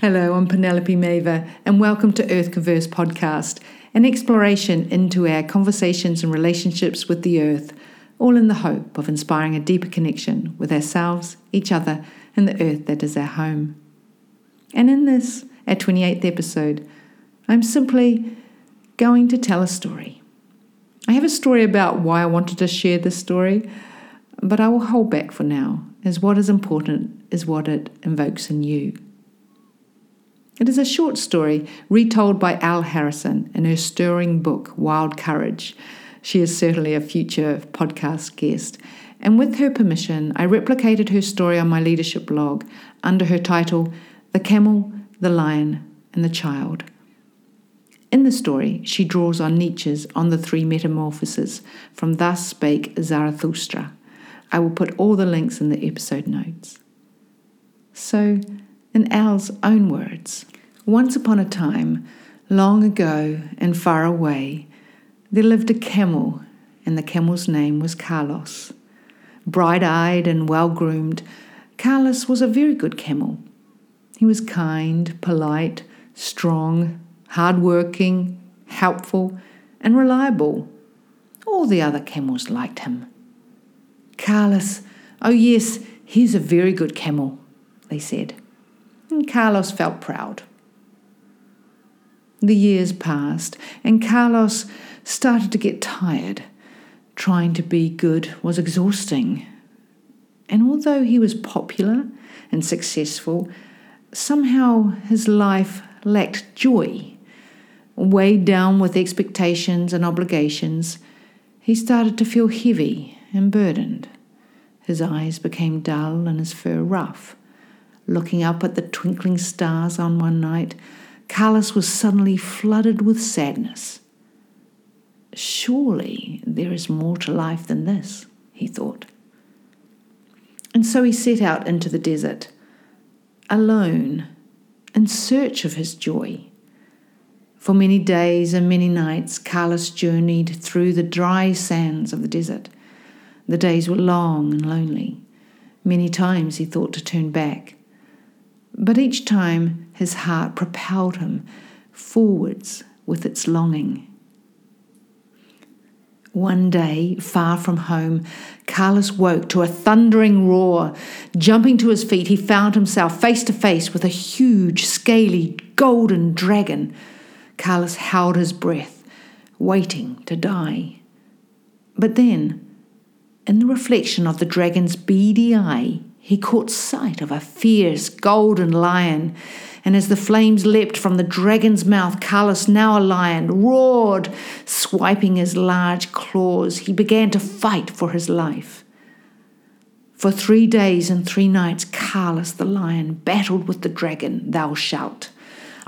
Hello, I'm Penelope Maver, and welcome to Earth Converse podcast, an exploration into our conversations and relationships with the earth, all in the hope of inspiring a deeper connection with ourselves, each other, and the earth that is our home. And in this, our 28th episode, I'm simply going to tell a story. I have a story about why I wanted to share this story, but I will hold back for now, as what is important is what it invokes in you. It is a short story retold by Elle Harrison in her stirring book, Wild Courage. She is certainly a future podcast guest. And with her permission, I replicated her story on my leadership blog under her title, The Camel, the Lion, and the Child. In the story, she draws on Nietzsche's On the Three Metamorphoses from Thus Spake Zarathustra. I will put all the links in the episode notes. So, in Elle's own words, once upon a time, long ago and far away, there lived a camel, and the camel's name was Carlos. Bright eyed and well groomed, Carlos was a very good camel. He was kind, polite, strong, hard working, helpful, and reliable. All the other camels liked him. Carlos, oh yes, he's a very good camel, they said. And Carlos felt proud. The years passed, and Carlos started to get tired. Trying to be good was exhausting. And although he was popular and successful, somehow his life lacked joy. Weighed down with expectations and obligations, he started to feel heavy and burdened. His eyes became dull and his fur rough. Looking up at the twinkling stars on one night, Carlos was suddenly flooded with sadness. Surely there is more to life than this, he thought. And so he set out into the desert, alone, in search of his joy. For many days and many nights, Carlos journeyed through the dry sands of the desert. The days were long and lonely. Many times he thought to turn back. But each time his heart propelled him forwards with its longing. One day, far from home, Carlos woke to a thundering roar. Jumping to his feet, he found himself face to face with a huge, scaly, golden dragon. Carlos held his breath, waiting to die. But then, in the reflection of the dragon's beady eye, he caught sight of a fierce golden lion, and as the flames leapt from the dragon's mouth, Carlos, now a lion, roared. Swiping his large claws, he began to fight for his life. For three days and three nights, Carlos the lion battled with the dragon, thou shalt.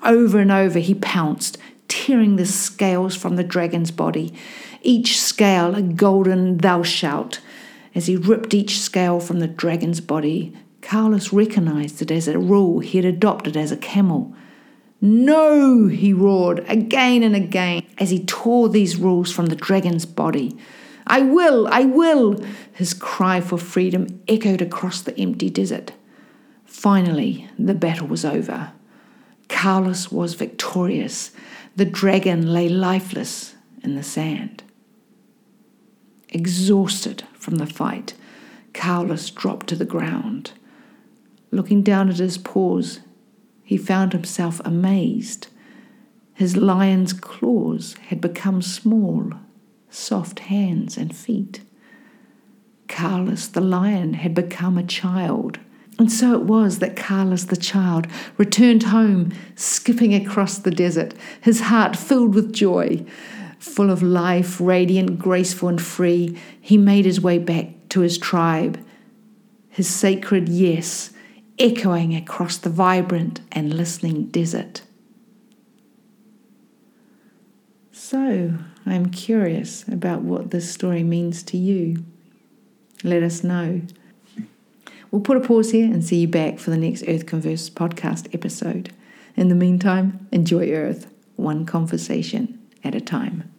Over and over he pounced, tearing the scales from the dragon's body, each scale a golden thou shalt. As he ripped each scale from the dragon's body, Carlos recognized it as a rule he had adopted as a camel. No, he roared again and again as he tore these rules from the dragon's body. I will, I will! His cry for freedom echoed across the empty desert. Finally, the battle was over. Carlos was victorious. The dragon lay lifeless in the sand. Exhausted from the fight, Carlos dropped to the ground. Looking down at his paws, he found himself amazed. His lion's claws had become small, soft hands and feet. Carlos the lion had become a child. And so it was that Carlos the child returned home, skipping across the desert, his heart filled with joy. Full of life, radiant, graceful, and free, he made his way back to his tribe. His sacred yes echoing across the vibrant and listening desert. So, I'm curious about what this story means to you. Let us know. We'll put a pause here and see you back for the next Earth Converse podcast episode. In the meantime, enjoy Earth, one conversation at a time.